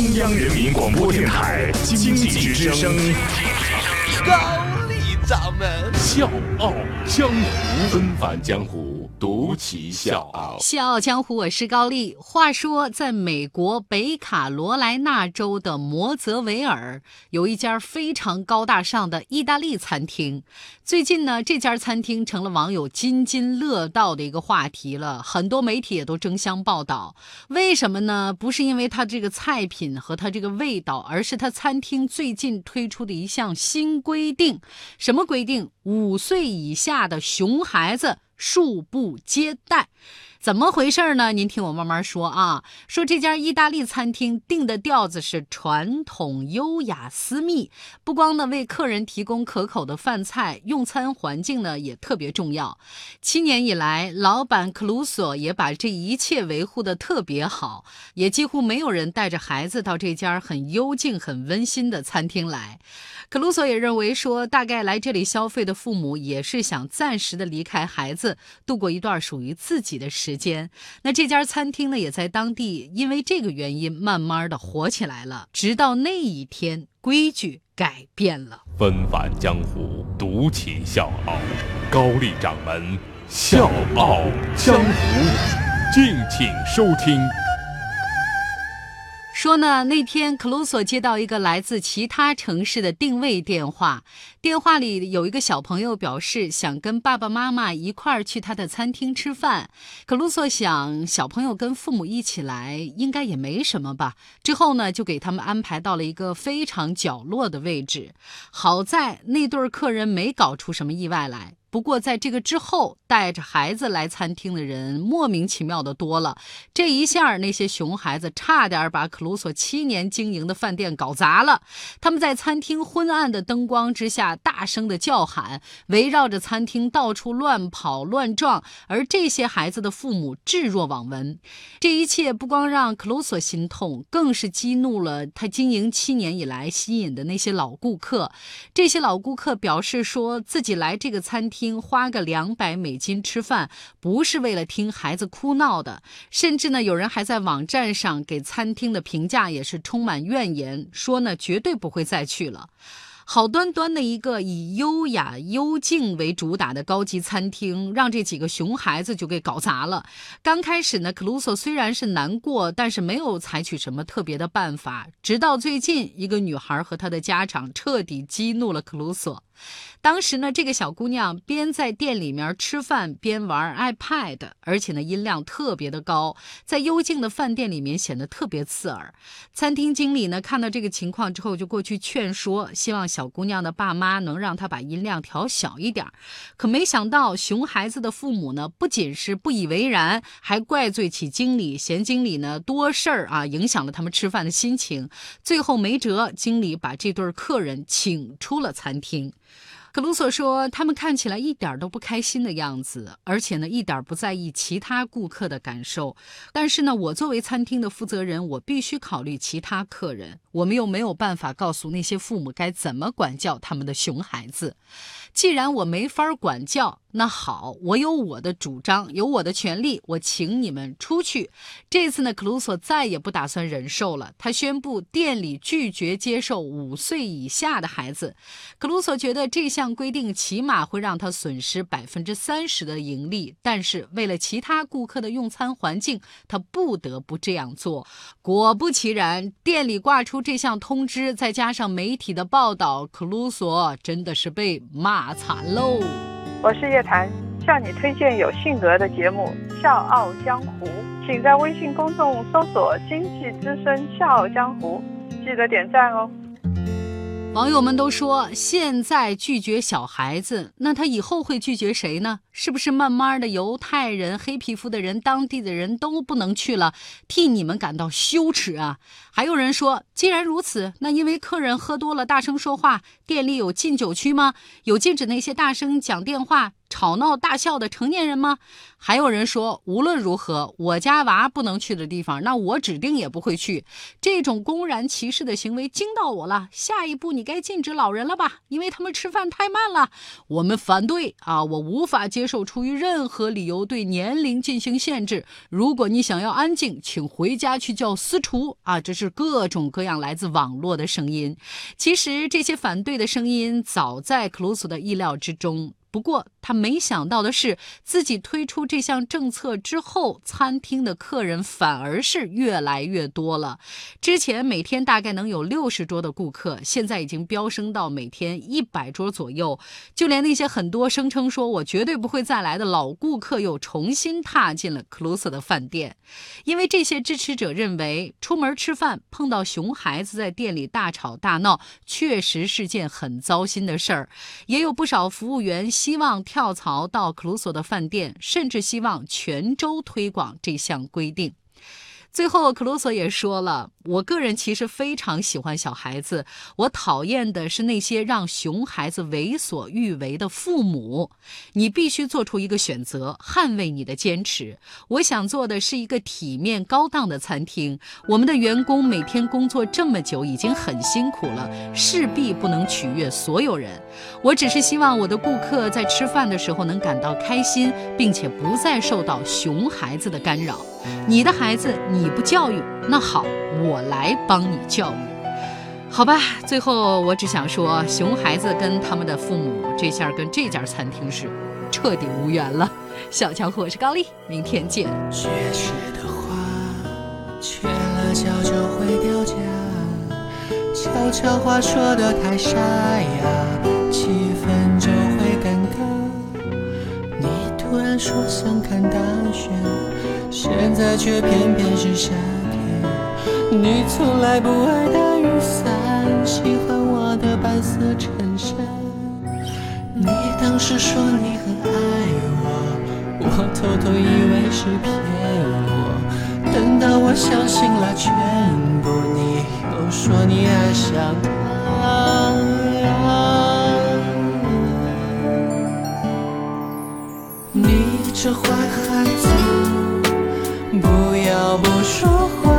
中央人民广播电台经济之声，高丽掌门。笑傲江湖，纷返江湖，独骑笑傲。笑傲江湖，我是高丽。话说，在美国北卡罗来纳州的摩泽维尔，有一家非常高大上的意大利餐厅。最近呢，这家餐厅成了网友津津乐道的一个话题了，很多媒体也都争相报道。为什么呢？不是因为它这个菜品和它这个味道，而是它餐厅最近推出的一项新规定。什么规定？五岁以下的熊孩子恕不接待。怎么回事呢？您听我慢慢说啊。说这家意大利餐厅定的调子是传统、优雅、私密，不光呢为客人提供可口的饭菜，用餐环境呢也特别重要。七年以来，老板克鲁索也把这一切维护的特别好，也几乎没有人带着孩子到这家很幽静、很温馨的餐厅来。克鲁索也认为说，大概来这里消费的父母也是想暂时的离开孩子，度过一段属于自己的时。时间，那这家餐厅呢，也在当地因为这个原因慢慢的火起来了。直到那一天，规矩改变了。纷繁江湖，独起笑傲，高丽掌门笑傲江湖，敬请收听。说呢，那天克鲁索接到一个来自其他城市的定位电话，电话里有一个小朋友表示想跟爸爸妈妈一块儿去他的餐厅吃饭。克鲁索想，小朋友跟父母一起来应该也没什么吧。之后呢，就给他们安排到了一个非常角落的位置。好在那对客人没搞出什么意外来。不过，在这个之后，带着孩子来餐厅的人莫名其妙的多了。这一下，那些熊孩子差点把克鲁索七年经营的饭店搞砸了。他们在餐厅昏暗的灯光之下大声的叫喊，围绕着餐厅到处乱跑乱撞。而这些孩子的父母置若罔闻。这一切不光让克鲁索心痛，更是激怒了他经营七年以来吸引的那些老顾客。这些老顾客表示说自己来这个餐厅。听花个两百美金吃饭，不是为了听孩子哭闹的。甚至呢，有人还在网站上给餐厅的评价也是充满怨言，说呢绝对不会再去了。好端端的一个以优雅幽静为主打的高级餐厅，让这几个熊孩子就给搞砸了。刚开始呢，克鲁索虽然是难过，但是没有采取什么特别的办法。直到最近，一个女孩和她的家长彻底激怒了克鲁索。当时呢，这个小姑娘边在店里面吃饭边玩 iPad，而且呢音量特别的高，在幽静的饭店里面显得特别刺耳。餐厅经理呢看到这个情况之后，就过去劝说，希望小姑娘的爸妈能让她把音量调小一点。可没想到，熊孩子的父母呢不仅是不以为然，还怪罪起经理，嫌经理呢多事儿啊，影响了他们吃饭的心情。最后没辙，经理把这对客人请出了餐厅。克鲁索说：“他们看起来一点都不开心的样子，而且呢，一点不在意其他顾客的感受。但是呢，我作为餐厅的负责人，我必须考虑其他客人。我们又没有办法告诉那些父母该怎么管教他们的熊孩子。既然我没法管教。”那好，我有我的主张，有我的权利，我请你们出去。这次呢，克鲁索再也不打算忍受了，他宣布店里拒绝接受五岁以下的孩子。克鲁索觉得这项规定起码会让他损失百分之三十的盈利，但是为了其他顾客的用餐环境，他不得不这样做。果不其然，店里挂出这项通知，再加上媒体的报道，克鲁索真的是被骂惨喽。我是叶檀，向你推荐有性格的节目《笑傲江湖》，请在微信公众搜索“经济之声笑傲江湖”，记得点赞哦。网友们都说，现在拒绝小孩子，那他以后会拒绝谁呢？是不是慢慢的犹太人、黑皮肤的人、当地的人都不能去了？替你们感到羞耻啊！还有人说，既然如此，那因为客人喝多了大声说话，店里有禁酒区吗？有禁止那些大声讲电话、吵闹大笑的成年人吗？还有人说，无论如何，我家娃不能去的地方，那我指定也不会去。这种公然歧视的行为惊到我了。下一步你该禁止老人了吧？因为他们吃饭太慢了。我们反对啊！我无法接受出于任何理由对年龄进行限制。如果你想要安静，请回家去叫私厨啊！这是各种各样来自网络的声音。其实这些反对的声音早在克鲁索的意料之中。不过他没想到的是，自己推出这项政策之后，餐厅的客人反而是越来越多了。之前每天大概能有六十桌的顾客，现在已经飙升到每天一百桌左右。就连那些很多声称说我绝对不会再来的老顾客，又重新踏进了克鲁斯的饭店。因为这些支持者认为，出门吃饭碰到熊孩子在店里大吵大闹，确实是件很糟心的事儿。也有不少服务员。希望跳槽到克鲁索的饭店，甚至希望全州推广这项规定。最后，克鲁索也说了。我个人其实非常喜欢小孩子，我讨厌的是那些让熊孩子为所欲为的父母。你必须做出一个选择，捍卫你的坚持。我想做的是一个体面高档的餐厅。我们的员工每天工作这么久，已经很辛苦了，势必不能取悦所有人。我只是希望我的顾客在吃饭的时候能感到开心，并且不再受到熊孩子的干扰。你的孩子你不教育，那好，我来帮你教育，好吧？最后我只想说，熊孩子跟他们的父母这下跟这家餐厅是彻底无缘了。小强和，我是高丽，明天见。绝世的花，缺了角就会掉价，悄悄话说的太沙哑，气氛就会尴尬。你突然说想看大雪。现在却偏偏是夏天，你从来不爱打雨伞，喜欢我的白色衬衫。你当时说你很爱我，我偷偷以为是骗我。等到我相信了全部，你又说你爱上他。你这坏孩子。不要不说话。